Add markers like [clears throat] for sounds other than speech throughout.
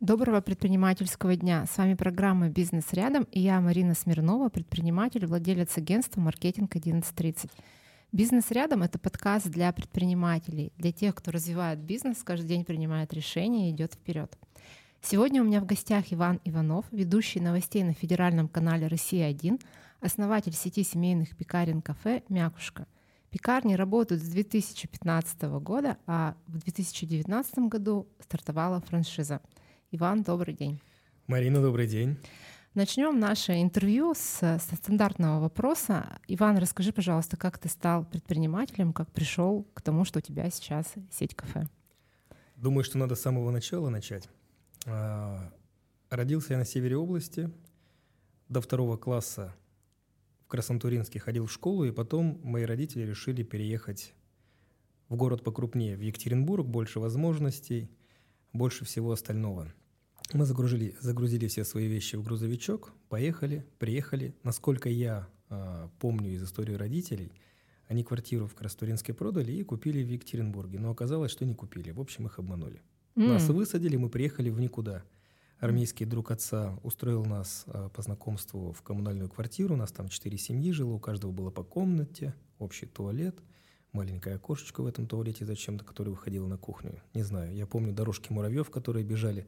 Доброго предпринимательского дня. С вами программа «Бизнес рядом» и я, Марина Смирнова, предприниматель, владелец агентства «Маркетинг 1130». «Бизнес рядом» — это подкаст для предпринимателей, для тех, кто развивает бизнес, каждый день принимает решения и идет вперед. Сегодня у меня в гостях Иван Иванов, ведущий новостей на федеральном канале «Россия-1», основатель сети семейных пекарен кафе «Мякушка». Пекарни работают с 2015 года, а в 2019 году стартовала франшиза — Иван, добрый день. Марина, добрый день. Начнем наше интервью с, со стандартного вопроса. Иван, расскажи, пожалуйста, как ты стал предпринимателем, как пришел к тому, что у тебя сейчас сеть кафе? Думаю, что надо с самого начала начать. А, родился я на севере области, до второго класса в Красантуринске ходил в школу, и потом мои родители решили переехать в город покрупнее, в Екатеринбург, больше возможностей, больше всего остального – мы загрузили, загрузили все свои вещи в грузовичок, поехали, приехали. Насколько я э, помню из истории родителей, они квартиру в Крастуринске продали и купили в Екатеринбурге. Но оказалось, что не купили. В общем, их обманули. Mm. Нас высадили, мы приехали в никуда. Армейский друг отца устроил нас э, по знакомству в коммунальную квартиру. У нас там четыре семьи жило, у каждого было по комнате, общий туалет, маленькое окошечко в этом туалете зачем-то, которое выходило на кухню. Не знаю, я помню дорожки муравьев, которые бежали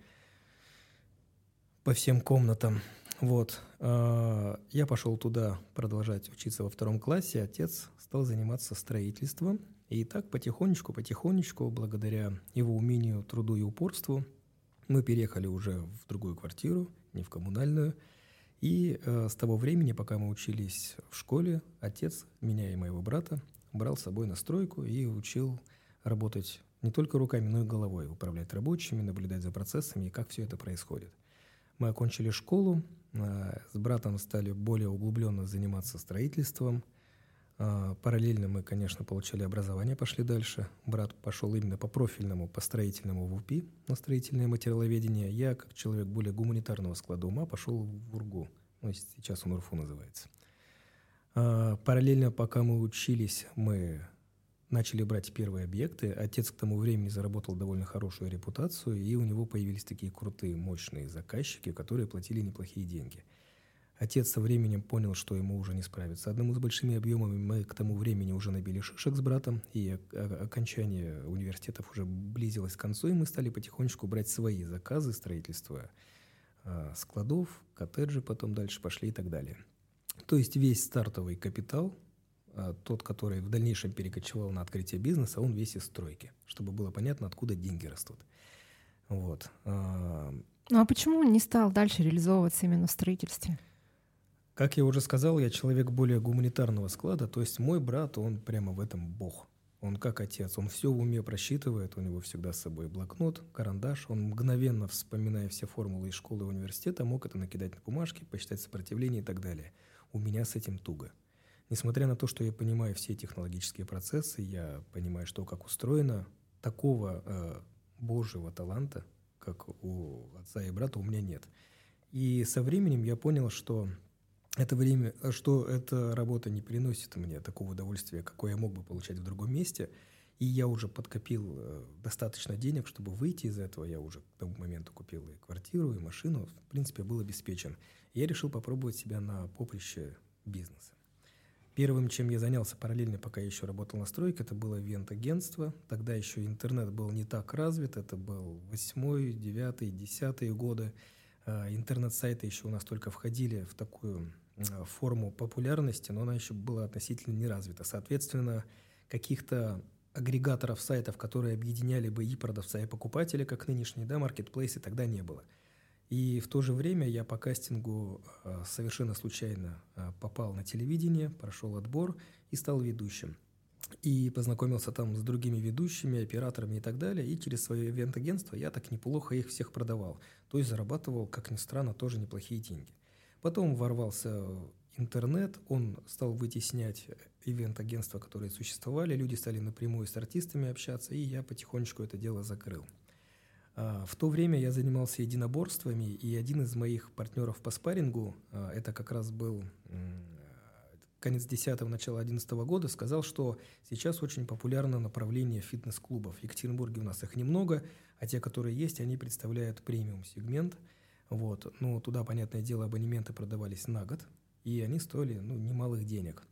по всем комнатам. Вот. А, я пошел туда продолжать учиться во втором классе. Отец стал заниматься строительством. И так потихонечку, потихонечку, благодаря его умению, труду и упорству, мы переехали уже в другую квартиру, не в коммунальную. И э, с того времени, пока мы учились в школе, отец меня и моего брата брал с собой на стройку и учил работать не только руками, но и головой, управлять рабочими, наблюдать за процессами и как все это происходит. Мы окончили школу, а, с братом стали более углубленно заниматься строительством. А, параллельно мы, конечно, получали образование, пошли дальше. Брат пошел именно по профильному, по строительному в УПИ, на строительное материаловедение. Я, как человек более гуманитарного склада ума, пошел в УРГУ. Ну, сейчас он УРФУ называется. А, параллельно, пока мы учились, мы начали брать первые объекты. Отец к тому времени заработал довольно хорошую репутацию, и у него появились такие крутые, мощные заказчики, которые платили неплохие деньги. Отец со временем понял, что ему уже не справиться. Одному с большими объемами мы к тому времени уже набили шишек с братом, и окончание университетов уже близилось к концу, и мы стали потихонечку брать свои заказы строительства складов, коттеджи потом дальше пошли и так далее. То есть весь стартовый капитал – тот, который в дальнейшем перекочевал на открытие бизнеса, он весь из стройки, чтобы было понятно, откуда деньги растут. Вот. А, ну а почему он не стал дальше реализовываться именно в строительстве? Как я уже сказал, я человек более гуманитарного склада, то есть мой брат, он прямо в этом бог. Он как отец, он все в уме просчитывает, у него всегда с собой блокнот, карандаш, он мгновенно, вспоминая все формулы из школы и университета, мог это накидать на бумажки, посчитать сопротивление и так далее. У меня с этим туго. Несмотря на то, что я понимаю все технологические процессы, я понимаю, что как устроено, такого э, божьего таланта, как у отца и брата, у меня нет. И со временем я понял, что это время, что эта работа не приносит мне такого удовольствия, какое я мог бы получать в другом месте. И я уже подкопил э, достаточно денег, чтобы выйти из этого. Я уже к тому моменту купил и квартиру, и машину. В принципе, был обеспечен. Я решил попробовать себя на поприще бизнеса. Первым, чем я занялся параллельно, пока я еще работал на стройке, это было ивент-агентство. Тогда еще интернет был не так развит, это был 8, 9, 10 годы. А, интернет-сайты еще у нас только входили в такую а, форму популярности, но она еще была относительно не развита. Соответственно, каких-то агрегаторов сайтов, которые объединяли бы и продавца, и покупателя, как нынешние, да, маркетплейсы, тогда не было. И в то же время я по кастингу а, совершенно случайно а, попал на телевидение, прошел отбор и стал ведущим. И познакомился там с другими ведущими, операторами и так далее. И через свое ивент-агентство я так неплохо их всех продавал. То есть зарабатывал, как ни странно, тоже неплохие деньги. Потом ворвался интернет, он стал вытеснять ивент-агентства, которые существовали. Люди стали напрямую с артистами общаться, и я потихонечку это дело закрыл. А, в то время я занимался единоборствами, и один из моих партнеров по спаррингу, а, это как раз был конец 10-го, начало 11 года, сказал, что сейчас очень популярно направление фитнес-клубов. В Екатеринбурге у нас их немного, а те, которые есть, они представляют премиум-сегмент. Вот. Ну, туда, понятное дело, абонементы продавались на год, и они стоили ну, немалых денег.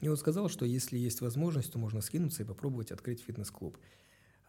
И он сказал, что если есть возможность, то можно скинуться и попробовать открыть фитнес-клуб.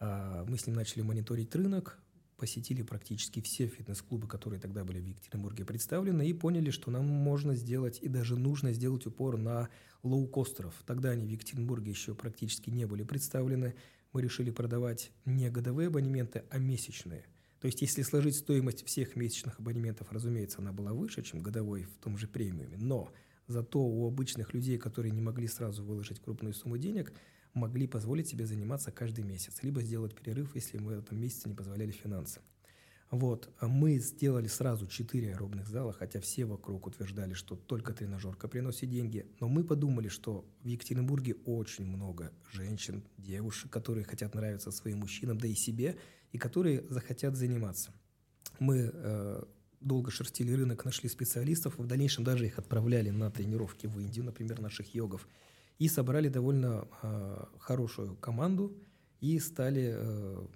А, мы с ним начали мониторить рынок, посетили практически все фитнес-клубы, которые тогда были в Екатеринбурге представлены, и поняли, что нам можно сделать и даже нужно сделать упор на лоукостеров. Тогда они в Екатеринбурге еще практически не были представлены. Мы решили продавать не годовые абонементы, а месячные. То есть, если сложить стоимость всех месячных абонементов, разумеется, она была выше, чем годовой в том же премиуме. Но зато у обычных людей, которые не могли сразу выложить крупную сумму денег, могли позволить себе заниматься каждый месяц, либо сделать перерыв, если мы в этом месяце не позволяли финансы. Вот, мы сделали сразу четыре аэробных зала, хотя все вокруг утверждали, что только тренажерка приносит деньги. Но мы подумали, что в Екатеринбурге очень много женщин, девушек, которые хотят нравиться своим мужчинам, да и себе, и которые захотят заниматься. Мы э, долго шерстили рынок, нашли специалистов, в дальнейшем даже их отправляли на тренировки в Индию, например, наших йогов и собрали довольно э, хорошую команду и стали э,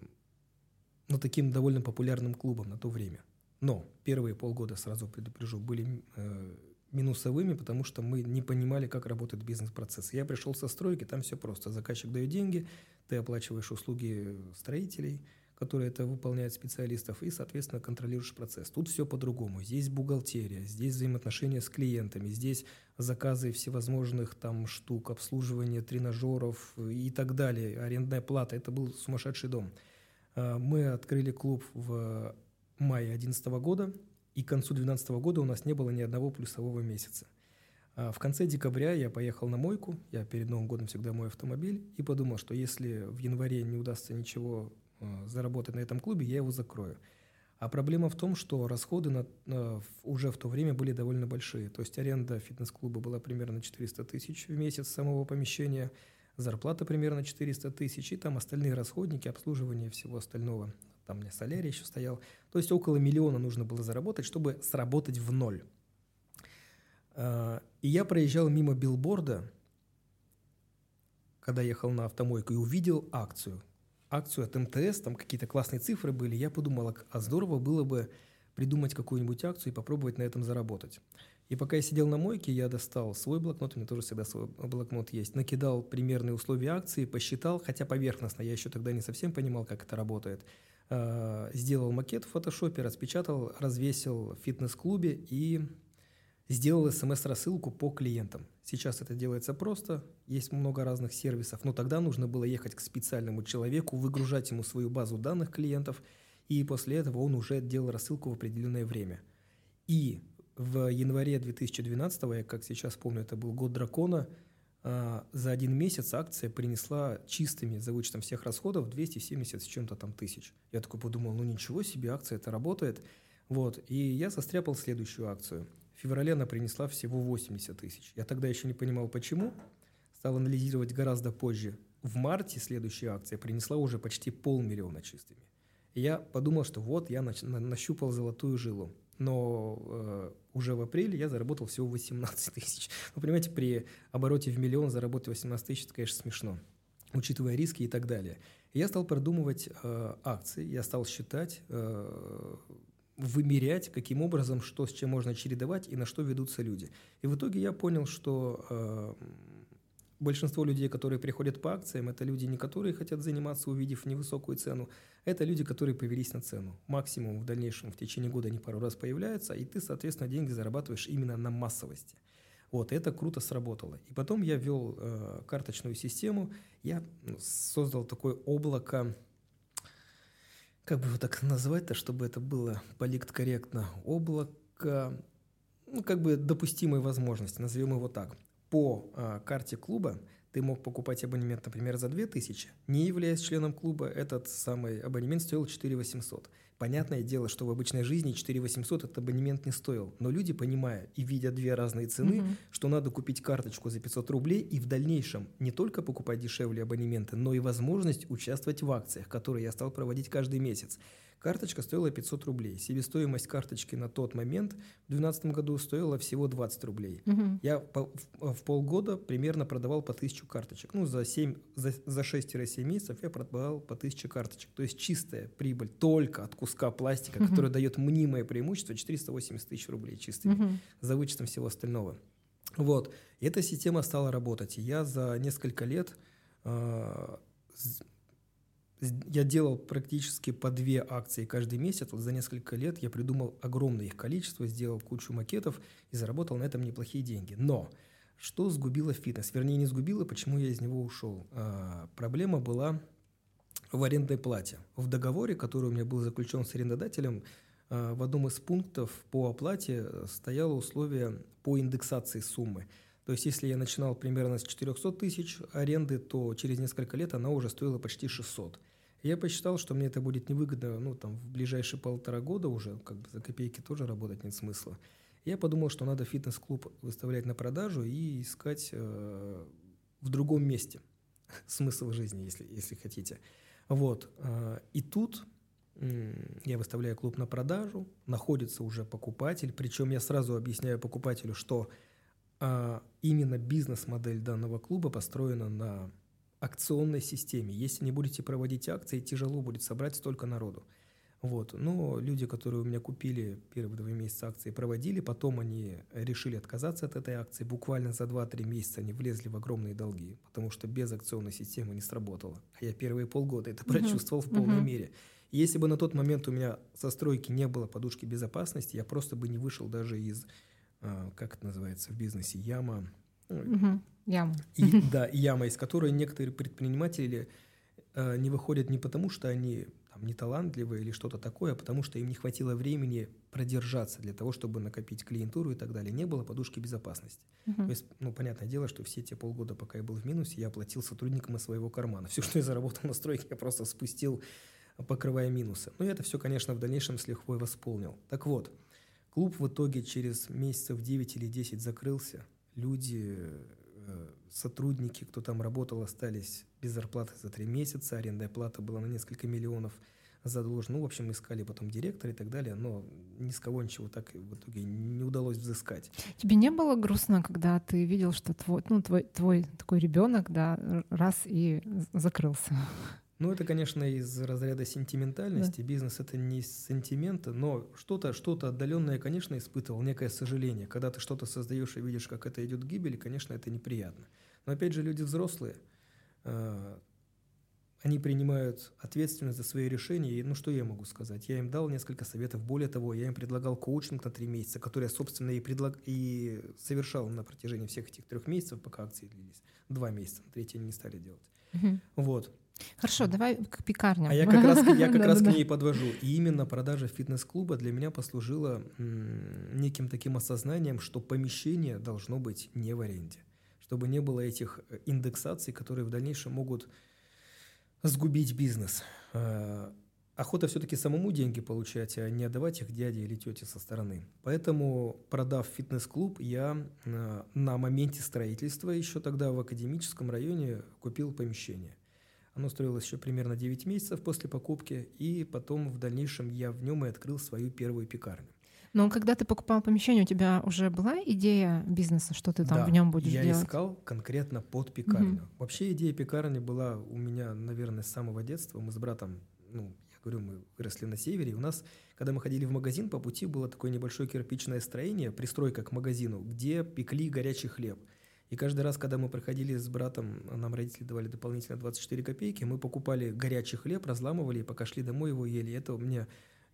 ну, таким довольно популярным клубом на то время. Но первые полгода, сразу предупрежу, были э, минусовыми, потому что мы не понимали, как работает бизнес-процесс. Я пришел со стройки, там все просто. Заказчик дает деньги, ты оплачиваешь услуги строителей – которые это выполняют специалистов, и, соответственно, контролируешь процесс. Тут все по-другому. Здесь бухгалтерия, здесь взаимоотношения с клиентами, здесь заказы всевозможных там штук, обслуживание тренажеров и так далее, арендная плата. Это был сумасшедший дом. А, мы открыли клуб в мае 2011 года, и к концу 2012 года у нас не было ни одного плюсового месяца. А в конце декабря я поехал на мойку, я перед Новым годом всегда мой автомобиль, и подумал, что если в январе не удастся ничего Э, заработать на этом клубе, я его закрою. А проблема в том, что расходы на, на, уже в то время были довольно большие. То есть аренда фитнес-клуба была примерно 400 тысяч в месяц самого помещения, зарплата примерно 400 тысяч, и там остальные расходники, обслуживание всего остального. Там мне солярий еще стоял. То есть около миллиона нужно было заработать, чтобы сработать в ноль. А, и я проезжал мимо билборда, когда ехал на автомойку, и увидел акцию акцию от МТС, там какие-то классные цифры были, я подумал, а здорово было бы придумать какую-нибудь акцию и попробовать на этом заработать. И пока я сидел на мойке, я достал свой блокнот, у меня тоже всегда свой блокнот есть, накидал примерные условия акции, посчитал, хотя поверхностно, я еще тогда не совсем понимал, как это работает. А, сделал макет в фотошопе, распечатал, развесил в фитнес-клубе и сделал смс-рассылку по клиентам. Сейчас это делается просто, есть много разных сервисов, но тогда нужно было ехать к специальному человеку, выгружать ему свою базу данных клиентов, и после этого он уже делал рассылку в определенное время. И в январе 2012, я как сейчас помню, это был год дракона, а, за один месяц акция принесла чистыми, за вычетом всех расходов, 270 с чем-то там тысяч. Я такой подумал, ну ничего себе, акция это работает. Вот, и я состряпал следующую акцию – феврале она принесла всего 80 тысяч. Я тогда еще не понимал, почему. Стал анализировать гораздо позже. В марте следующая акция принесла уже почти полмиллиона чистыми. И я подумал, что вот я нащупал золотую жилу. Но э, уже в апреле я заработал всего 18 тысяч. [laughs] Вы понимаете, при обороте в миллион заработать 18 тысяч, это, конечно, смешно, учитывая риски и так далее. И я стал продумывать э, акции, я стал считать, э, вымерять, каким образом, что с чем можно чередовать и на что ведутся люди. И в итоге я понял, что э, большинство людей, которые приходят по акциям, это люди, не которые хотят заниматься, увидев невысокую цену, это люди, которые повелись на цену. Максимум в дальнейшем, в течение года они пару раз появляются, и ты, соответственно, деньги зарабатываешь именно на массовости. Вот, это круто сработало. И потом я ввел э, карточную систему, я ну, создал такое облако как бы его так [laughs] назвать-то, чтобы это было политкорректно, облако, ну, как бы допустимой возможности, назовем его так. По э, карте клуба ты мог покупать абонемент, например, за 2000, не являясь членом клуба, этот самый абонемент стоил 4 800. Понятное дело, что в обычной жизни 4 800 этот абонемент не стоил, но люди, понимая и видя две разные цены, угу. что надо купить карточку за 500 рублей и в дальнейшем не только покупать дешевле абонементы, но и возможность участвовать в акциях, которые я стал проводить каждый месяц. Карточка стоила 500 рублей. Себестоимость карточки на тот момент в 2012 году стоила всего 20 рублей. Угу. Я по, в, в полгода примерно продавал по 1000 карточек. Ну, за, 7, за, за 6-7 месяцев я продавал по 1000 карточек. То есть чистая прибыль только от куска пластика, угу. который дает мнимое преимущество, 480 тысяч рублей чистыми, угу. за вычетом всего остального. Вот. И эта система стала работать. И я за несколько лет э, я делал практически по две акции каждый месяц. Вот за несколько лет я придумал огромное их количество, сделал кучу макетов и заработал на этом неплохие деньги. Но что сгубило фитнес? Вернее, не сгубило, почему я из него ушел. А, проблема была в арендной плате. В договоре, который у меня был заключен с арендодателем, а, в одном из пунктов по оплате стояло условие по индексации суммы. То есть, если я начинал примерно с 400 тысяч аренды, то через несколько лет она уже стоила почти 600. Я посчитал, что мне это будет невыгодно, ну, там, в ближайшие полтора года уже, как бы за копейки тоже работать нет смысла. Я подумал, что надо фитнес-клуб выставлять на продажу и искать э, в другом месте [laughs] смысл жизни, если, если хотите. Вот. Э, и тут я выставляю клуб на продажу, находится уже покупатель, причем я сразу объясняю покупателю, что э, именно бизнес-модель данного клуба построена на акционной системе. Если не будете проводить акции, тяжело будет собрать столько народу. Вот. Но люди, которые у меня купили первые два месяца акции, проводили, потом они решили отказаться от этой акции. Буквально за 2-3 месяца они влезли в огромные долги, потому что без акционной системы не сработало. А я первые полгода это прочувствовал uh-huh. в полной uh-huh. мере. И если бы на тот момент у меня со стройки не было подушки безопасности, я просто бы не вышел даже из, а, как это называется в бизнесе, яма, Угу. Яма. И, [laughs] да, яма, из которой некоторые предприниматели э, не выходят не потому, что они там, не талантливые или что-то такое, а потому что им не хватило времени продержаться для того, чтобы накопить клиентуру и так далее. Не было подушки безопасности. Угу. То есть, ну, понятное дело, что все те полгода, пока я был в минусе, я оплатил сотрудникам из своего кармана. [laughs] Все, что я заработал на стройке, я просто спустил, покрывая минусы. Но я это все, конечно, в дальнейшем с лихвой восполнил. Так вот, клуб в итоге через месяцев 9 или 10 закрылся – люди, э, сотрудники, кто там работал, остались без зарплаты за три месяца, арендная плата была на несколько миллионов задолжена. Ну, в общем, искали потом директора и так далее, но ни с кого ничего так в итоге не удалось взыскать. Тебе не было грустно, когда ты видел, что твой, ну, твой, твой такой ребенок, да, раз и закрылся? Ну, это, конечно, из разряда сентиментальности. Да. Бизнес это не из сентимента, но что-то, что-то отдаленное, конечно, испытывал некое сожаление. Когда ты что-то создаешь и видишь, как это идет к гибели, конечно, это неприятно. Но опять же, люди взрослые, э, они принимают ответственность за свои решения. И, ну, что я могу сказать? Я им дал несколько советов. Более того, я им предлагал коучинг на три месяца, который я, собственно, и, предлаг... и совершал на протяжении всех этих трех месяцев, пока акции длились. Два месяца, на третий они не стали делать. Угу. Вот. Хорошо, давай к пекарням. А я как раз, я как раз к [laughs] ней подвожу. И именно продажа фитнес-клуба для меня послужила неким таким осознанием, что помещение должно быть не в аренде. Чтобы не было этих э, индексаций, которые в дальнейшем могут сгубить бизнес. А, охота все-таки самому деньги получать, а не отдавать их дяде или тете со стороны. Поэтому, продав фитнес-клуб, я а, на моменте строительства еще тогда в академическом районе купил помещение. Оно строилось еще примерно 9 месяцев после покупки, и потом в дальнейшем я в нем и открыл свою первую пекарню. Но когда ты покупал помещение, у тебя уже была идея бизнеса, что ты там да, в нем будешь я делать? Я искал конкретно под пекарню. Угу. Вообще идея пекарни была у меня, наверное, с самого детства. Мы с братом, ну, я говорю, мы выросли на севере. И у нас, когда мы ходили в магазин, по пути было такое небольшое кирпичное строение, пристройка к магазину, где пекли горячий хлеб. И каждый раз, когда мы проходили с братом, нам родители давали дополнительно 24 копейки, мы покупали горячий хлеб, разламывали, и пока шли домой его ели. Это у меня,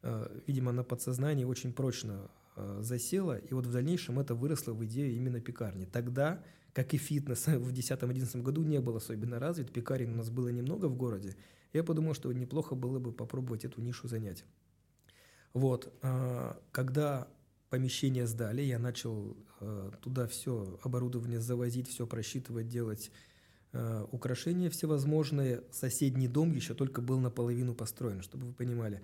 э, видимо, на подсознании очень прочно э, засело, и вот в дальнейшем это выросло в идею именно пекарни. Тогда, как и фитнес [laughs] в 2010-2011 году не был особенно развит, пекарен у нас было немного в городе, я подумал, что неплохо было бы попробовать эту нишу занять. Вот, э, когда помещение сдали, я начал э, туда все оборудование завозить, все просчитывать, делать э, украшения всевозможные. Соседний дом еще только был наполовину построен, чтобы вы понимали.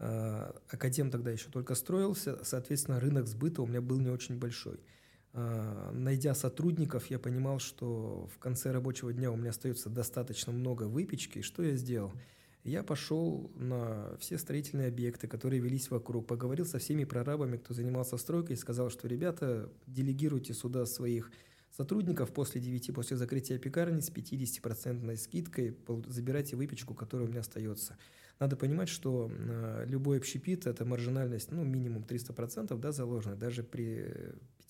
Э, академ тогда еще только строился, соответственно, рынок сбыта у меня был не очень большой. Найдя сотрудников, я понимал, что в конце рабочего дня у меня остается достаточно много выпечки. Что я сделал? Я пошел на все строительные объекты, которые велись вокруг, поговорил со всеми прорабами, кто занимался стройкой, и сказал, что ребята, делегируйте сюда своих сотрудников после 9, после закрытия пекарни с 50% скидкой, забирайте выпечку, которая у меня остается. Надо понимать, что э, любой общепит – это маржинальность, ну, минимум 300% да, заложена. Даже при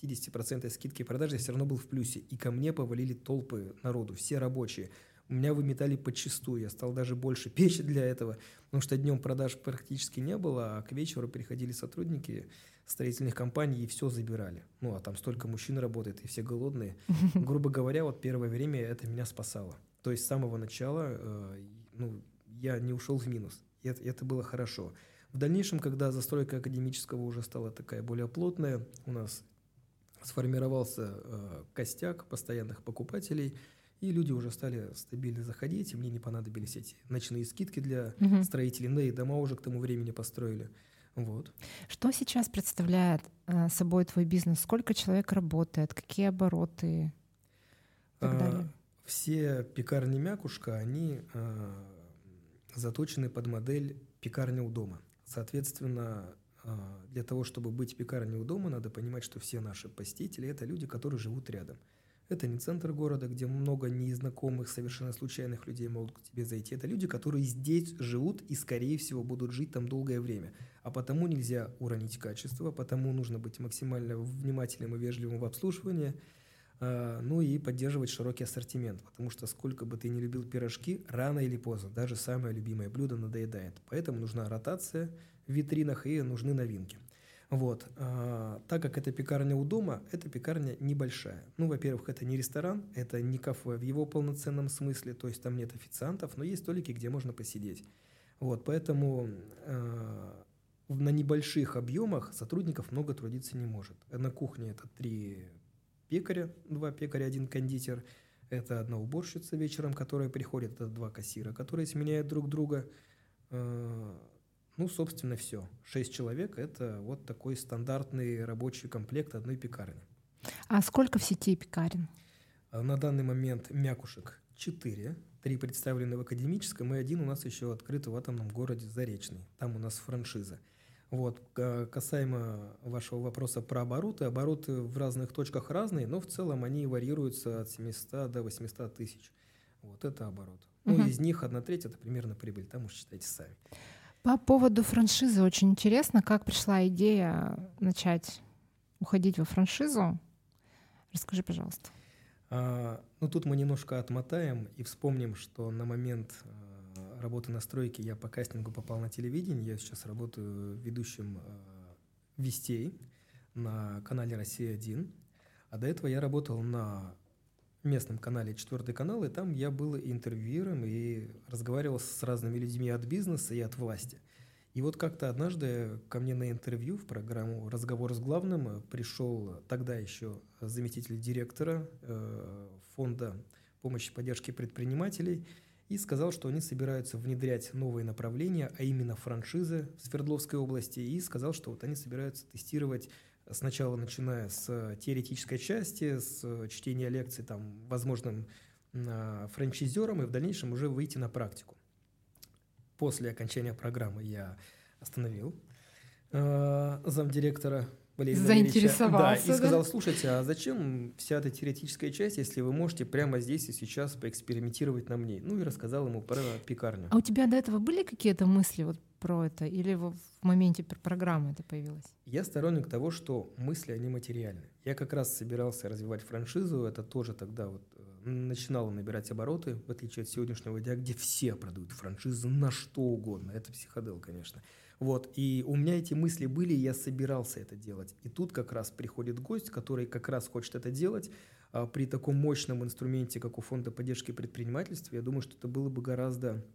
50% скидки продажи я все равно был в плюсе. И ко мне повалили толпы народу, все рабочие. У меня выметали подчистую, я стал даже больше [laughs] печь для этого, потому что днем продаж практически не было, а к вечеру приходили сотрудники строительных компаний и все забирали. Ну, а там столько мужчин работает, и все голодные. [laughs] Грубо говоря, вот первое время это меня спасало. То есть с самого начала э, ну, я не ушел в минус. И это, это было хорошо. В дальнейшем, когда застройка академического уже стала такая более плотная, у нас сформировался э, костяк постоянных покупателей, и люди уже стали стабильно заходить, и мне не понадобились эти ночные скидки для угу. строителей, да и дома уже к тому времени построили. Вот. Что сейчас представляет э, собой твой бизнес? Сколько человек работает? Какие обороты? И так а, далее? Все пекарни «Мякушка», они э, заточены под модель пекарня у дома. Соответственно, а, для того, чтобы быть пекарней у дома, надо понимать, что все наши посетители – это люди, которые живут рядом. Это не центр города, где много незнакомых, совершенно случайных людей могут к тебе зайти. Это люди, которые здесь живут и, скорее всего, будут жить там долгое время. А потому нельзя уронить качество, потому нужно быть максимально внимательным и вежливым в обслуживании – а, ну и поддерживать широкий ассортимент, потому что сколько бы ты ни любил пирожки, рано или поздно даже самое любимое блюдо надоедает. Поэтому нужна ротация в витринах и нужны новинки. Вот. А, так как это пекарня у дома, эта пекарня небольшая. Ну, во-первых, это не ресторан, это не кафе в его полноценном смысле, то есть там нет официантов, но есть столики, где можно посидеть. Вот, поэтому э, на небольших объемах сотрудников много трудиться не может. На кухне это три пекаря, два пекаря, один кондитер. Это одна уборщица вечером, которая приходит, это два кассира, которые сменяют друг друга. Э, ну, собственно, все. Шесть человек – это вот такой стандартный рабочий комплект одной пекарни. А сколько в сети пекарен? А на данный момент мякушек четыре. Три представлены в академическом, и один у нас еще открыт в атомном городе Заречный. Там у нас франшиза. Вот. Касаемо вашего вопроса про обороты, обороты в разных точках разные, но в целом они варьируются от 700 до 800 тысяч. Вот это оборот. Угу. Ну, из них одна треть – это примерно прибыль, там уж считайте сами. По поводу франшизы очень интересно, как пришла идея начать уходить во франшизу. Расскажи, пожалуйста. А, ну, тут мы немножко отмотаем и вспомним, что на момент работы на стройке я по кастингу попал на телевидение. Я сейчас работаю ведущим э, «Вестей» на канале «Россия-1». А до этого я работал на местном канале «Четвертый канал», и там я был интервьюером и разговаривал с разными людьми от бизнеса и от власти. И вот как-то однажды ко мне на интервью в программу «Разговор с главным» пришел тогда еще заместитель директора э, фонда помощи и поддержки предпринимателей – и сказал, что они собираются внедрять новые направления, а именно франшизы в Свердловской области, и сказал, что вот они собираются тестировать сначала начиная с теоретической части, с чтения лекций там возможным а, франчайзером, и в дальнейшем уже выйти на практику. После окончания программы я остановил э, замдиректора Валерия Заинтересовался. Да, и сказал, слушайте, а зачем вся эта теоретическая часть, если вы можете прямо здесь и сейчас поэкспериментировать на мне? Ну и рассказал ему про пекарню. А у тебя до этого были какие-то мысли вот про это? Или в моменте программы это появилось? Я сторонник того, что мысли, они материальны. Я как раз собирался развивать франшизу, это тоже тогда вот э, начинало набирать обороты, в отличие от сегодняшнего дня, где все продают франшизы на что угодно. Это психодел, конечно. Вот, и у меня эти мысли были, и я собирался это делать. И тут как раз приходит гость, который как раз хочет это делать. А при таком мощном инструменте, как у Фонда поддержки предпринимательства, я думаю, что это было бы гораздо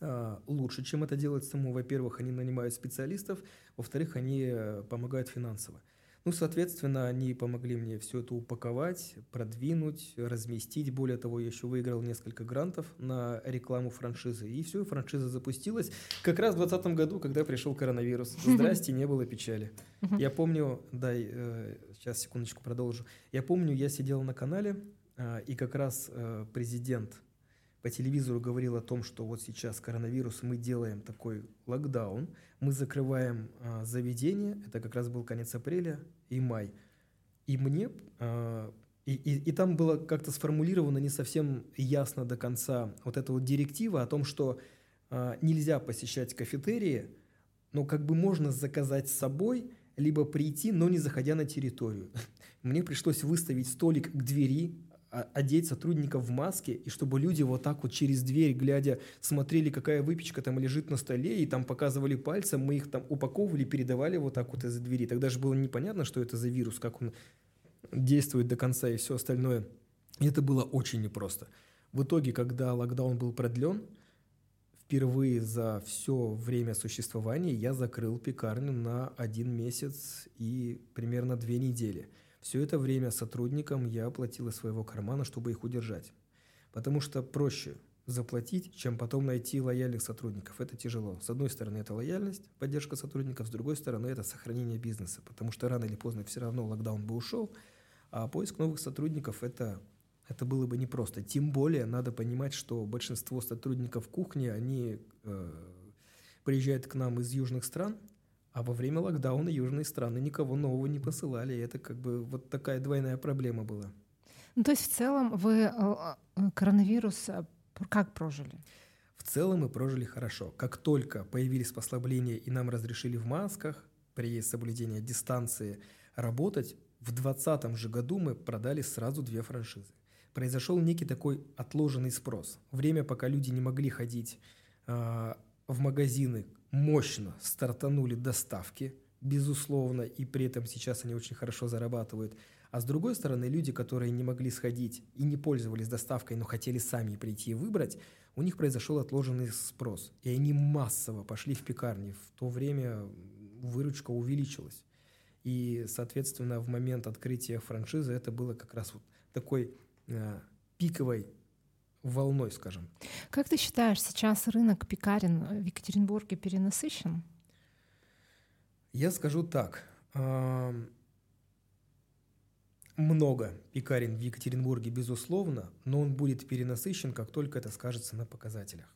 а, лучше, чем это делать самому. Во-первых, они нанимают специалистов, во-вторых, они э, помогают финансово. Ну, соответственно, они помогли мне все это упаковать, продвинуть, разместить. Более того, я еще выиграл несколько грантов на рекламу франшизы. И все, франшиза запустилась. Как раз в 2020 году, когда пришел коронавирус. [laughs] Здрасте, не было печали. Я помню, дай, э, сейчас секундочку продолжу. Я помню, я сидел на канале, э, и как раз э, президент по телевизору говорил о том, что вот сейчас коронавирус, мы делаем такой локдаун, мы закрываем а, заведение, это как раз был конец апреля и май. И мне, а, и, и, и там было как-то сформулировано не совсем ясно до конца вот эта вот директива о том, что а, нельзя посещать кафетерии, но как бы можно заказать с собой, либо прийти, но не заходя на территорию. [laughs] Мне пришлось выставить столик к двери, одеть сотрудников в маски, и чтобы люди вот так вот через дверь, глядя, смотрели, какая выпечка там лежит на столе, и там показывали пальцем, мы их там упаковывали, передавали вот так вот из-за двери. Тогда же было непонятно, что это за вирус, как он действует до конца и все остальное. И это было очень непросто. В итоге, когда локдаун был продлен, впервые за все время существования я закрыл пекарню на один месяц и примерно две недели – все это время сотрудникам я оплатил из своего кармана, чтобы их удержать. Потому что проще заплатить, чем потом найти лояльных сотрудников. Это тяжело. С одной стороны, это лояльность, поддержка сотрудников, с другой стороны, это сохранение бизнеса, потому что рано или поздно все равно локдаун бы ушел, а поиск новых сотрудников это, это было бы непросто. Тем более надо понимать, что большинство сотрудников кухни, они э, приезжают к нам из южных стран, а во время локдауна южные страны никого нового не посылали. И это как бы вот такая двойная проблема была. Ну, то есть в целом вы э, э, коронавирус э, как прожили? В целом мы прожили хорошо. Как только появились послабления и нам разрешили в масках при соблюдении дистанции работать, в 2020 же году мы продали сразу две франшизы. Произошел некий такой отложенный спрос. Время, пока люди не могли ходить э, в магазины мощно стартанули доставки, безусловно, и при этом сейчас они очень хорошо зарабатывают. А с другой стороны, люди, которые не могли сходить и не пользовались доставкой, но хотели сами прийти и выбрать, у них произошел отложенный спрос. И они массово пошли в пекарни. В то время выручка увеличилась. И, соответственно, в момент открытия франшизы это было как раз вот такой э, пиковой волной, скажем. Как ты считаешь, сейчас рынок пекарен в Екатеринбурге перенасыщен? Я скажу так. Много пекарен в Екатеринбурге, безусловно, но он будет перенасыщен, как только это скажется на показателях.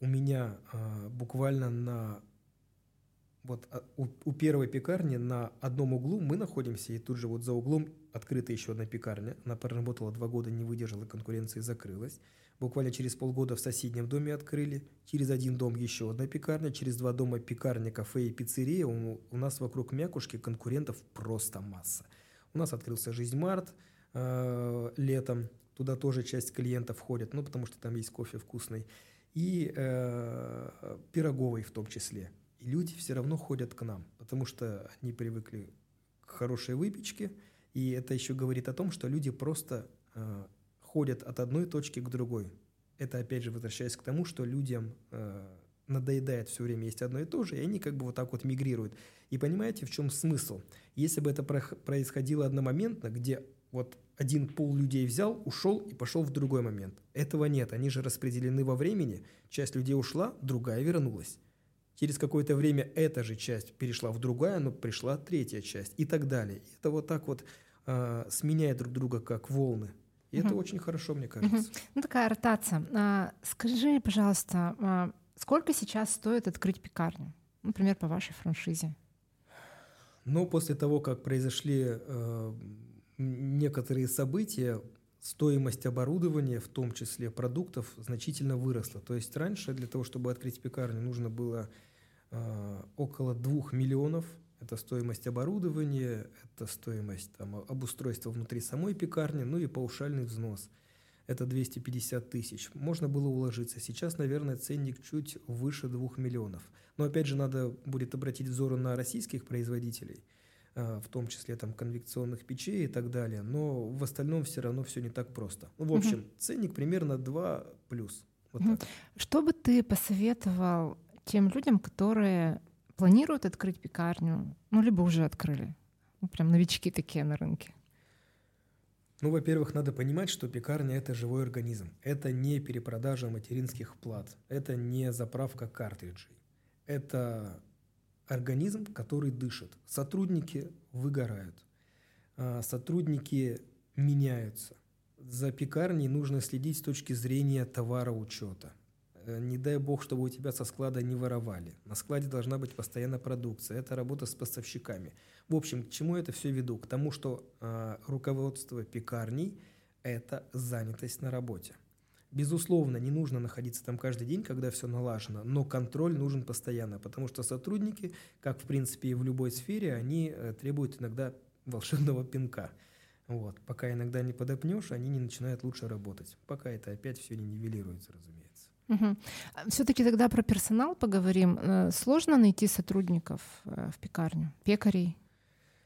У меня а, буквально на вот а, у, у первой пекарни на одном углу мы находимся, и тут же вот за углом открыта еще одна пекарня. Она проработала два года, не выдержала конкуренции, закрылась. Буквально через полгода в соседнем доме открыли. Через один дом еще одна пекарня. Через два дома пекарня, кафе и пиццерия. У, у нас вокруг Мякушки конкурентов просто масса. У нас открылся «Жизнь Март» э, летом. Туда тоже часть клиентов входит, ну, потому что там есть кофе вкусный. И э, пироговый в том числе. И люди все равно ходят к нам, потому что они привыкли к хорошей выпечке, и это еще говорит о том, что люди просто э, ходят от одной точки к другой. Это опять же возвращаясь к тому, что людям э, надоедает все время есть одно и то же, и они как бы вот так вот мигрируют. И понимаете, в чем смысл? Если бы это происходило одномоментно, где вот один пол людей взял, ушел и пошел в другой момент. Этого нет, они же распределены во времени, часть людей ушла, другая вернулась. Через какое-то время эта же часть перешла в другая, но пришла третья часть и так далее. И это вот так вот э, сменяет друг друга как волны. И угу. это очень хорошо, мне кажется. Угу. Ну такая ротация. А, скажи, пожалуйста, а, сколько сейчас стоит открыть пекарню? Например, по вашей франшизе? Ну, после того, как произошли э, некоторые события, стоимость оборудования, в том числе продуктов, значительно выросла. То есть раньше для того, чтобы открыть пекарню, нужно было около 2 миллионов. Это стоимость оборудования, это стоимость там, обустройства внутри самой пекарни, ну и паушальный взнос. Это 250 тысяч. Можно было уложиться. Сейчас, наверное, ценник чуть выше 2 миллионов. Но опять же, надо будет обратить взоры на российских производителей, э, в том числе там конвекционных печей и так далее. Но в остальном все равно все не так просто. Ну, в общем, угу. ценник примерно 2 плюс. Вот угу. Что бы ты посоветовал тем людям, которые планируют открыть пекарню, ну, либо уже открыли. Ну, прям новички такие на рынке. Ну, во-первых, надо понимать, что пекарня – это живой организм. Это не перепродажа материнских плат. Это не заправка картриджей. Это организм, который дышит. Сотрудники выгорают. А, сотрудники меняются. за пекарней нужно следить с точки зрения товара учета. Э, не дай бог, чтобы у тебя со склада не воровали. На складе должна быть постоянно продукция. Это работа с поставщиками. В общем, к чему это все веду? К тому, что э, руководство пекарней – это занятость на работе. Безусловно, не нужно находиться там каждый день, когда все налажено, но контроль нужен постоянно, потому что сотрудники, как в принципе и в любой сфере, они э, требуют иногда [laughs] волшебного пинка. Вот. Пока иногда не подопнешь, они не начинают лучше работать. Пока это опять все не нивелируется, разумеется. Угу. Все-таки тогда про персонал поговорим. Э, сложно найти сотрудников э, в пекарню, пекарей?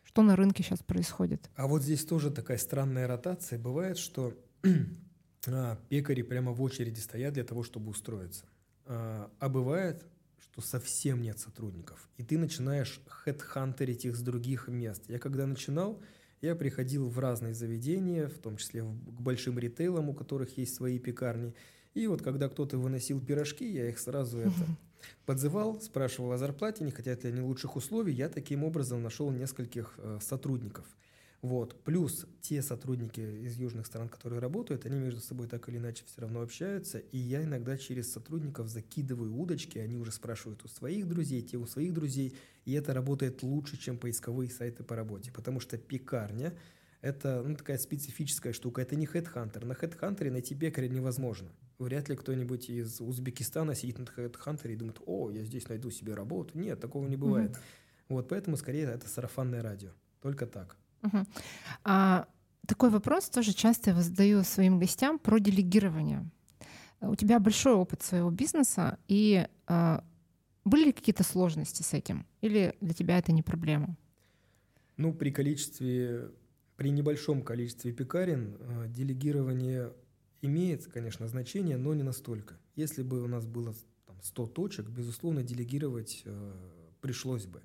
Что на рынке сейчас происходит? А вот здесь тоже такая странная ротация. Бывает, что [clears throat] а, пекари прямо в очереди стоят для того, чтобы устроиться. А, а бывает, что совсем нет сотрудников. И ты начинаешь хедхантерить их с других мест. Я когда начинал, я приходил в разные заведения, в том числе к большим ритейлам, у которых есть свои пекарни – и вот когда кто-то выносил пирожки, я их сразу это подзывал, спрашивал о зарплате, не хотят ли они лучших условий. Я таким образом нашел нескольких э, сотрудников. Вот. Плюс те сотрудники из южных стран, которые работают, они между собой так или иначе все равно общаются. И я иногда через сотрудников закидываю удочки, они уже спрашивают у своих друзей, те у своих друзей. И это работает лучше, чем поисковые сайты по работе. Потому что пекарня – это ну, такая специфическая штука. Это не HeadHunter. На HeadHunter найти пекаря невозможно вряд ли кто-нибудь из Узбекистана сидит на HeadHunter и думает, о, я здесь найду себе работу. Нет, такого не бывает. Mm-hmm. Вот поэтому скорее это сарафанное радио. Только так. Mm-hmm. А, такой вопрос тоже часто я задаю своим гостям про делегирование. У тебя большой опыт своего бизнеса, и а, были ли какие-то сложности с этим? Или для тебя это не проблема? Ну, при количестве, при небольшом количестве пекарен а, делегирование имеет, конечно, значение, но не настолько. Если бы у нас было там, 100 точек, безусловно, делегировать э, пришлось бы.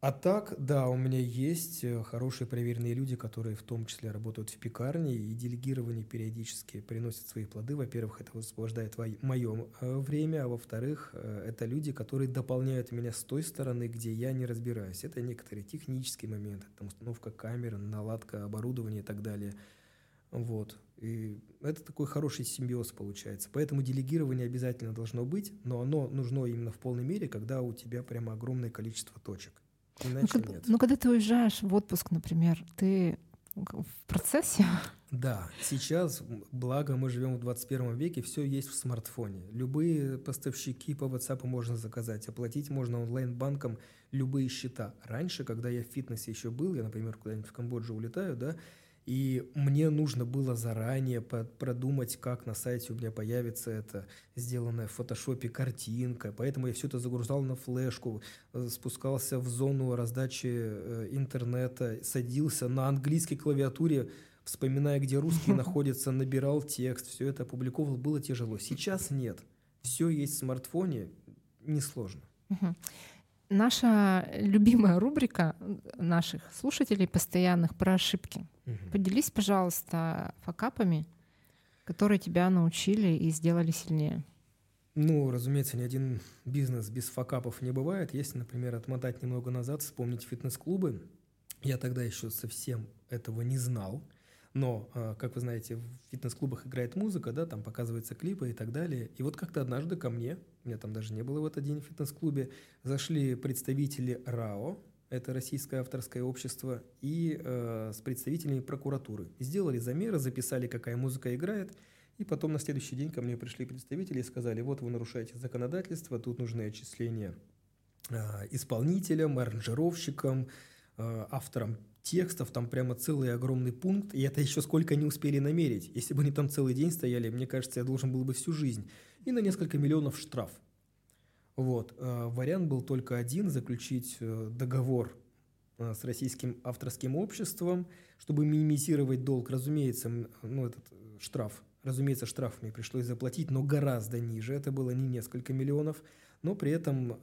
А так, да, у меня есть э, хорошие проверенные люди, которые в том числе работают в пекарне, и делегирование периодически приносит свои плоды. Во-первых, это высвобождает мое э, время, а во-вторых, э, это люди, которые дополняют меня с той стороны, где я не разбираюсь. Это некоторые технические моменты, там установка камеры, наладка оборудования и так далее – вот. И это такой хороший симбиоз получается. Поэтому делегирование обязательно должно быть, но оно нужно именно в полной мере, когда у тебя прямо огромное количество точек. Иначе ну, нет. Ну, когда ты уезжаешь в отпуск, например, ты в процессе? Да, сейчас, благо мы живем в 21 веке, все есть в смартфоне. Любые поставщики по WhatsApp можно заказать, оплатить можно онлайн-банком любые счета. Раньше, когда я в фитнесе еще был, я, например, куда-нибудь в Камбоджу улетаю, да, и мне нужно было заранее продумать, как на сайте у меня появится эта сделанная в фотошопе картинка. Поэтому я все это загружал на флешку, э, спускался в зону раздачи э, интернета, садился на английской клавиатуре, вспоминая, где русские [laughs] находятся, набирал текст, все это опубликовал, было тяжело. Сейчас нет. Все есть в смартфоне, несложно. Наша любимая рубрика наших слушателей постоянных про ошибки. Угу. Поделись, пожалуйста, факапами, которые тебя научили и сделали сильнее. Ну, разумеется, ни один бизнес без факапов не бывает. Если, например, отмотать немного назад, вспомнить фитнес-клубы, я тогда еще совсем этого не знал. Но, а, как вы знаете, в фитнес-клубах играет музыка, да, там показываются клипы и так далее. И вот как-то однажды ко мне, меня там даже не было в этот день в фитнес-клубе, зашли представители РАО, это Российское авторское общество, и э, с представителями прокуратуры. Сделали замеры, записали, какая музыка играет, и потом на следующий день ко мне пришли представители и сказали, вот вы нарушаете законодательство, тут нужны отчисления э, исполнителям, аранжировщикам, э, авторам текстов, там прямо целый огромный пункт, и это еще сколько не успели намерить. Если бы они там целый день стояли, мне кажется, я должен был бы всю жизнь. И на несколько миллионов штраф. Вот. Э, вариант был только один – заключить э, договор э, с российским авторским обществом, чтобы минимизировать долг. Разумеется, ну, этот штраф, разумеется, штраф мне пришлось заплатить, но гораздо ниже. Это было не несколько миллионов, но при этом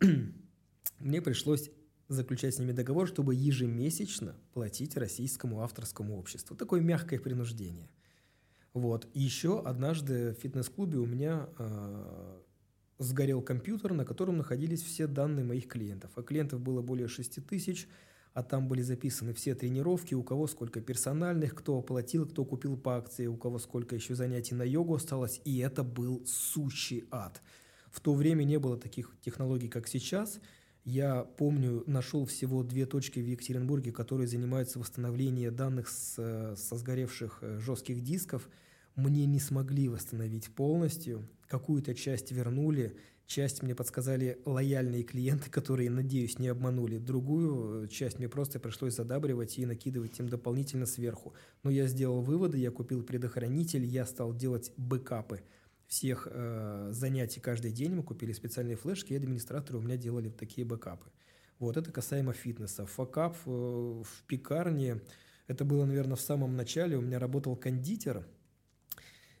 [clears throat] мне пришлось заключать с ними договор, чтобы ежемесячно платить российскому авторскому обществу. Такое мягкое принуждение. Вот. И еще однажды в фитнес-клубе у меня э, сгорел компьютер, на котором находились все данные моих клиентов. А клиентов было более 6 тысяч, а там были записаны все тренировки, у кого сколько персональных, кто оплатил, кто купил по акции, у кого сколько еще занятий на йогу осталось, и это был сущий ад. В то время не было таких технологий, как сейчас. Я помню, нашел всего две точки в Екатеринбурге, которые занимаются восстановлением данных с, со сгоревших э, жестких дисков. Мне не смогли восстановить полностью. Какую-то часть вернули, часть мне подсказали лояльные клиенты, которые, надеюсь, не обманули. Другую э, часть мне просто пришлось задабривать и накидывать им дополнительно сверху. Но я сделал выводы, я купил предохранитель, я стал делать бэкапы – всех э, занятий каждый день. Мы купили специальные флешки, и администраторы у меня делали такие бэкапы. Вот это касаемо фитнеса. Факап э, в пекарне, это было, наверное, в самом начале. У меня работал кондитер,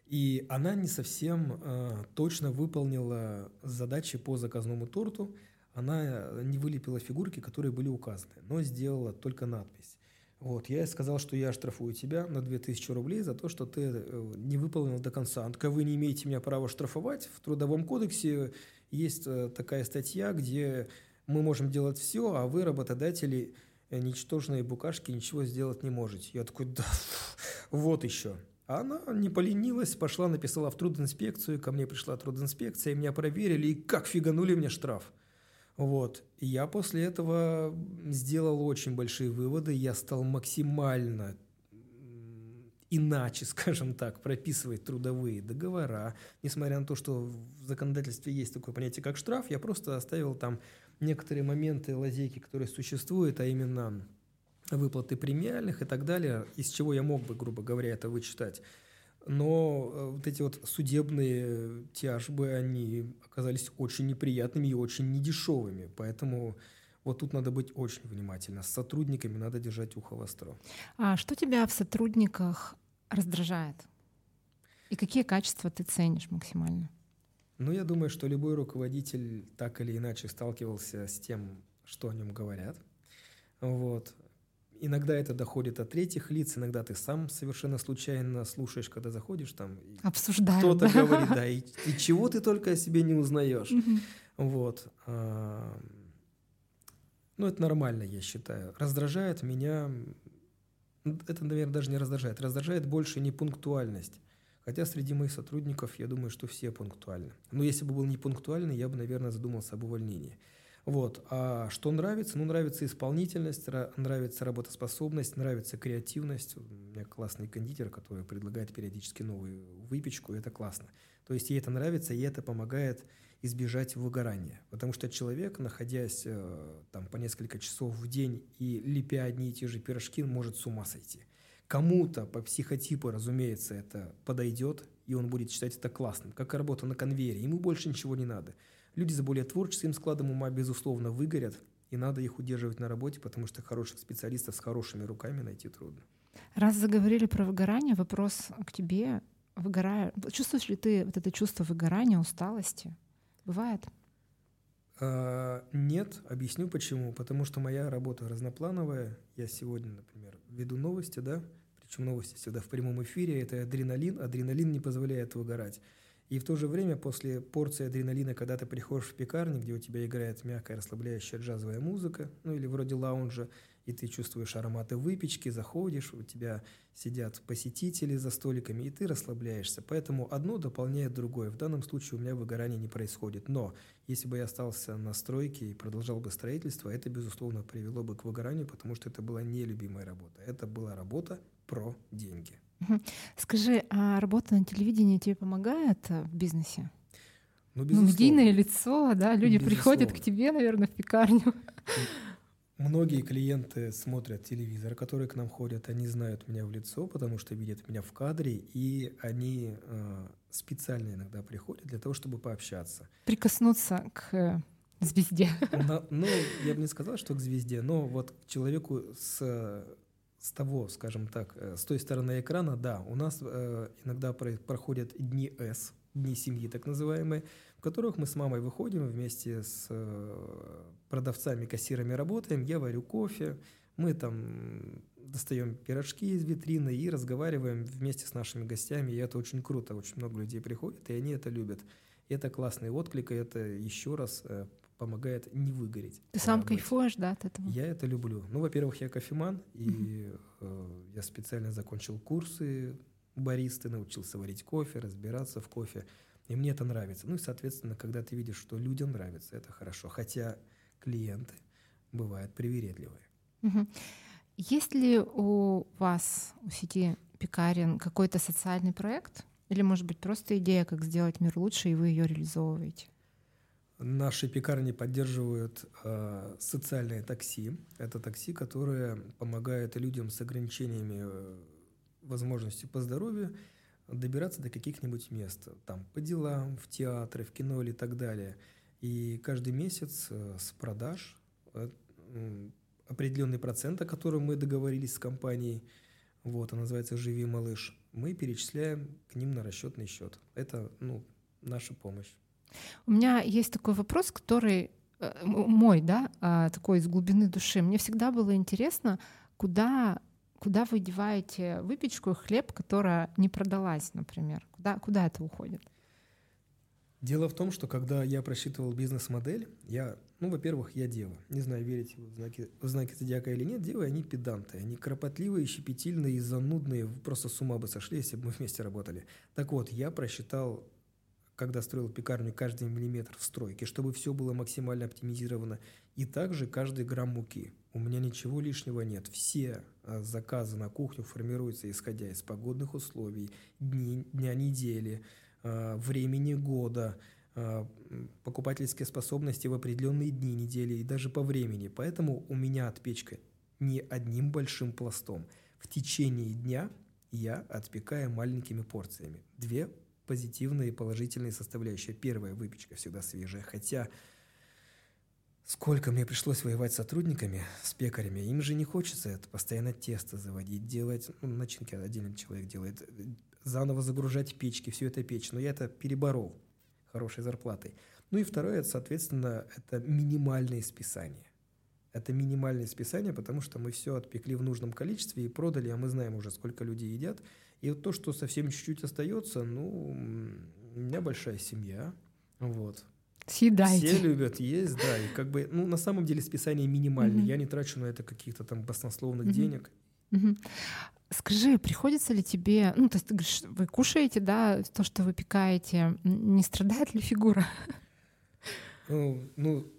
и она не совсем э, точно выполнила задачи по заказному торту. Она не вылепила фигурки, которые были указаны, но сделала только надпись. Вот, я сказал, что я штрафую тебя на 2000 рублей за то, что ты э, не выполнил до конца. Он такой, вы не имеете меня права штрафовать. В Трудовом кодексе есть э, такая статья, где мы можем делать все, а вы, работодатели, э, ничтожные букашки, ничего сделать не можете. Я такой, да, [laughs] вот еще. Она не поленилась, пошла, написала в трудинспекцию, ко мне пришла трудинспекция, меня проверили, и как фиганули мне штраф. Вот. Я после этого сделал очень большие выводы. Я стал максимально иначе, [laughs] скажем так, прописывать трудовые договора. Несмотря на то, что в законодательстве есть такое понятие, как штраф, я просто оставил там некоторые моменты лазейки, которые существуют, а именно выплаты премиальных и так далее, из чего я мог бы, грубо говоря, это вычитать но э, вот эти вот судебные тяжбы, они оказались очень неприятными и очень недешевыми, поэтому вот тут надо быть очень внимательно. С сотрудниками надо держать ухо востро. А что тебя в сотрудниках раздражает? И какие качества ты ценишь максимально? Ну, я думаю, что любой руководитель так или иначе сталкивался с тем, что о нем говорят. Вот. Иногда это доходит от третьих лиц, иногда ты сам совершенно случайно слушаешь, когда заходишь там. Обсуждаем. Кто-то да? говорит, да, и, и [laughs] чего ты только о себе не узнаешь. Вот. А, ну, это нормально, я считаю. Раздражает меня, это, наверное, даже не раздражает, раздражает больше непунктуальность. Хотя среди моих сотрудников, я думаю, что все пунктуальны. Но если бы был не пунктуальный, я бы, наверное, задумался об увольнении. Вот. А что нравится? Ну, нравится исполнительность, нравится работоспособность, нравится креативность. У меня классный кондитер, который предлагает периодически новую выпечку, и это классно. То есть ей это нравится, и это помогает избежать выгорания. Потому что человек, находясь э, там по несколько часов в день и лепя одни и те же пирожки, может с ума сойти. Кому-то по психотипу, разумеется, это подойдет, и он будет считать это классным, как работа на конвейере. Ему больше ничего не надо. Люди с более творческим складом ума, безусловно, выгорят, и надо их удерживать на работе, потому что хороших специалистов с хорошими руками найти трудно. Раз заговорили про выгорание, вопрос к тебе. Выгораю. Чувствуешь ли ты вот это чувство выгорания, усталости? Бывает? А, нет, объясню почему. Потому что моя работа разноплановая. Я сегодня, например, веду новости, да, причем новости всегда в прямом эфире. Это адреналин. Адреналин не позволяет выгорать. И в то же время после порции адреналина, когда ты приходишь в пекарню, где у тебя играет мягкая расслабляющая джазовая музыка, ну или вроде лаунжа, и ты чувствуешь ароматы выпечки, заходишь, у тебя сидят посетители за столиками, и ты расслабляешься. Поэтому одно дополняет другое. В данном случае у меня выгорание не происходит. Но если бы я остался на стройке и продолжал бы строительство, это, безусловно, привело бы к выгоранию, потому что это была нелюбимая работа. Это была работа про деньги. Скажи, а работа на телевидении тебе помогает э, в бизнесе? Ну, ну медийное лицо, да, люди безусловно. приходят к тебе, наверное, в пекарню. Многие клиенты смотрят телевизор, которые к нам ходят, они знают меня в лицо, потому что видят меня в кадре, и они э, специально иногда приходят для того, чтобы пообщаться. Прикоснуться к э, звезде. На, ну, я бы не сказал, что к звезде, но вот к человеку с с того, скажем так, э, с той стороны экрана, да, у нас э, иногда про проходят дни С, дни семьи так называемые, в которых мы с мамой выходим вместе с э, продавцами, кассирами работаем, я варю кофе, мы там достаем пирожки из витрины и разговариваем вместе с нашими гостями, и это очень круто, очень много людей приходит, и они это любят. Это классный отклик, и это еще раз э, помогает не выгореть. Ты сам работе. кайфуешь, да, от этого? Я это люблю. Ну, во-первых, я кофеман, и э, я специально закончил курсы баристы, научился варить кофе, разбираться в кофе. И мне это нравится. Ну и, соответственно, когда ты видишь, что людям нравится, это хорошо. Хотя клиенты бывают привередливые. Угу. Есть ли у вас, у сети Пекарин, какой-то социальный проект? Или, может быть, просто идея, как сделать мир лучше, и вы ее реализовываете? Наши пекарни поддерживают э, социальное такси. Это такси, которое помогает людям с ограничениями э, возможностей по здоровью добираться до каких-нибудь мест, там, по делам, в театры, в кино или так далее. И каждый месяц э, с продаж э, определенный процент, о котором мы договорились с компанией, вот, он называется «Живи, малыш», мы перечисляем к ним на расчетный счет. Это, ну, наша помощь. У меня есть такой вопрос, который э, мой, да, а, такой из глубины души. Мне всегда было интересно, куда, куда вы деваете выпечку и хлеб, которая не продалась, например? Куда, куда это уходит? Дело в том, что когда я просчитывал бизнес-модель, я, ну, во-первых, я дева. Не знаю, верите в знаки, в знаки зодиака или нет, девы, они педанты. Они кропотливые, щепетильные занудные. Просто с ума бы сошли, если бы мы вместе работали. Так вот, я просчитал, когда строил пекарню, каждый миллиметр в стройке, чтобы все было максимально оптимизировано. И также каждый грамм муки. У меня ничего лишнего нет. Все а, заказы на кухню формируются, исходя из погодных условий, дни, дня недели, Э, времени года, э, покупательские способности в определенные дни недели и даже по времени. Поэтому у меня отпечка не одним большим пластом. В течение дня я отпекаю маленькими порциями. Две позитивные положительные составляющие. Первая выпечка всегда свежая, хотя сколько мне пришлось воевать с сотрудниками, с пекарями, им же не хочется это постоянно тесто заводить, делать, ну, начинки отдельный человек делает, заново загружать печки, все это печь. Но я это переборол хорошей зарплатой. Ну и второе, соответственно, это минимальное списание. Это минимальное списание, потому что мы все отпекли в нужном количестве и продали, а мы знаем уже, сколько людей едят. И вот то, что совсем чуть-чуть остается, ну, у меня большая семья, вот. Съедайте. Все любят есть, да, и как бы, ну, на самом деле списание минимальное. Я не трачу на это каких-то там баснословных денег. Скажи, приходится ли тебе, ну, то есть ты говоришь, вы кушаете, да, то, что вы пекаете, не страдает ли фигура? Ну, ну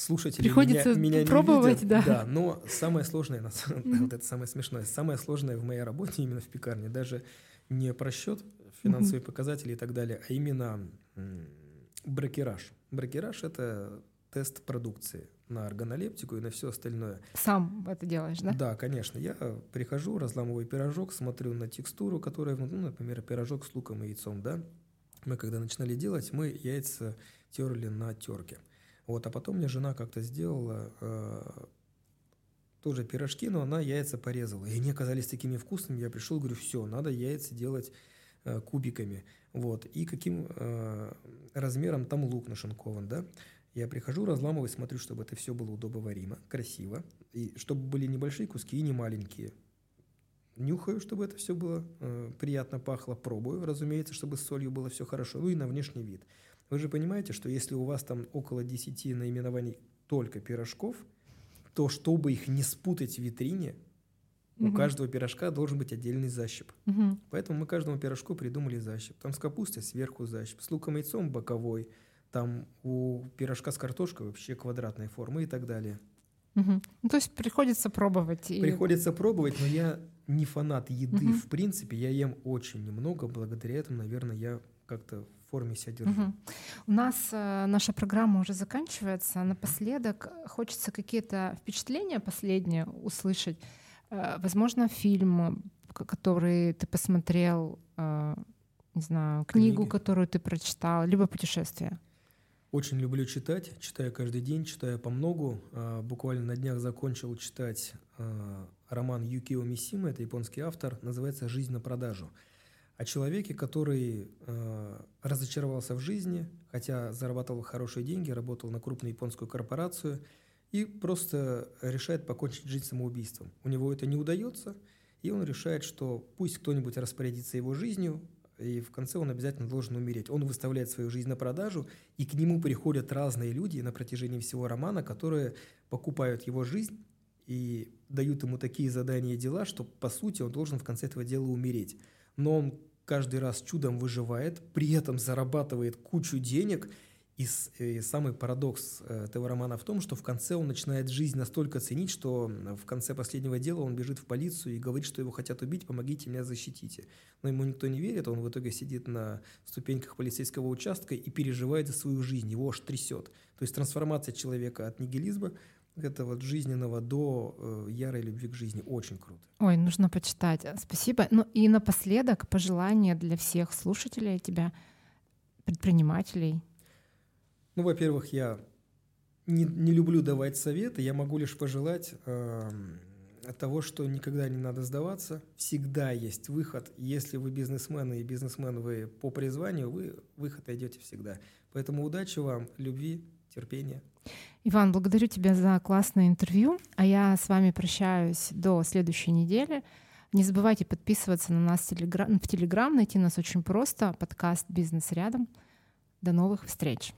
слушатели Приходится меня, меня пробовать, не видят, да. Да, но самое сложное, вот это самое смешное, самое сложное в моей работе именно в пекарне, даже не просчет финансовые показатели и так далее, а именно брокераж. Брокераж — это тест продукции на органолептику и на все остальное. Сам это делаешь, да? Да, конечно. Я прихожу, разламываю пирожок, смотрю на текстуру, которая, ну, например, пирожок с луком и яйцом, да. Мы когда начинали делать, мы яйца терли на терке. Вот, а потом мне жена как-то сделала э, тоже пирожки, но она яйца порезала. И они оказались такими вкусными. Я пришел, говорю, все, надо яйца делать э, кубиками. Вот. И каким э, размером там лук нашинкован, да. Я прихожу, разламываю, смотрю, чтобы это все было удобоваримо, красиво, и чтобы были небольшие куски и не маленькие. Нюхаю, чтобы это все было э, приятно пахло, пробую, разумеется, чтобы с солью было все хорошо, ну и на внешний вид. Вы же понимаете, что если у вас там около 10 наименований только пирожков, то чтобы их не спутать в витрине, угу. у каждого пирожка должен быть отдельный защип. Угу. Поэтому мы каждому пирожку придумали защип. Там с капустой сверху защип, с луком и яйцом боковой – там у пирожка с картошкой вообще квадратной формы и так далее. Угу. Ну, то есть приходится пробовать. И... Приходится пробовать, но я не фанат еды угу. в принципе. Я ем очень немного. Благодаря этому, наверное, я как-то форме себя держу. Угу. У нас э, наша программа уже заканчивается. Напоследок хочется какие-то впечатления последние услышать. Э, возможно, фильм, который ты посмотрел, э, не знаю, книгу, Книги. которую ты прочитал, либо путешествие. Очень люблю читать, читаю каждый день, читаю по многу. А, буквально на днях закончил читать а, роман Юкио Мисима, это японский автор, называется «Жизнь на продажу». О человеке, который а, разочаровался в жизни, хотя зарабатывал хорошие деньги, работал на крупную японскую корпорацию и просто решает покончить жизнь самоубийством. У него это не удается, и он решает, что пусть кто-нибудь распорядится его жизнью, и в конце он обязательно должен умереть. Он выставляет свою жизнь на продажу, и к нему приходят разные люди на протяжении всего романа, которые покупают его жизнь и дают ему такие задания и дела, что, по сути, он должен в конце этого дела умереть. Но он каждый раз чудом выживает, при этом зарабатывает кучу денег – и, и самый парадокс э, этого романа в том, что в конце он начинает жизнь настолько ценить, что в конце последнего дела он бежит в полицию и говорит, что его хотят убить, помогите меня, защитите. Но ему никто не верит, он в итоге сидит на ступеньках полицейского участка и переживает за свою жизнь, его аж трясет. То есть трансформация человека от нигилизма это вот жизненного до э, ярой любви к жизни. Очень круто. Ой, нужно почитать. Спасибо. Ну и напоследок пожелание для всех слушателей тебя, предпринимателей, ну, во-первых, я не, не люблю давать советы, я могу лишь пожелать э, того, что никогда не надо сдаваться, всегда есть выход. Если вы бизнесмены и бизнесмен вы по призванию, вы выход найдете всегда. Поэтому удачи вам, любви, терпения. Иван, благодарю тебя за классное интервью, а я с вами прощаюсь до следующей недели. Не забывайте подписываться на нас в Телеграм, найти нас очень просто, подкаст «Бизнес рядом». До новых встреч!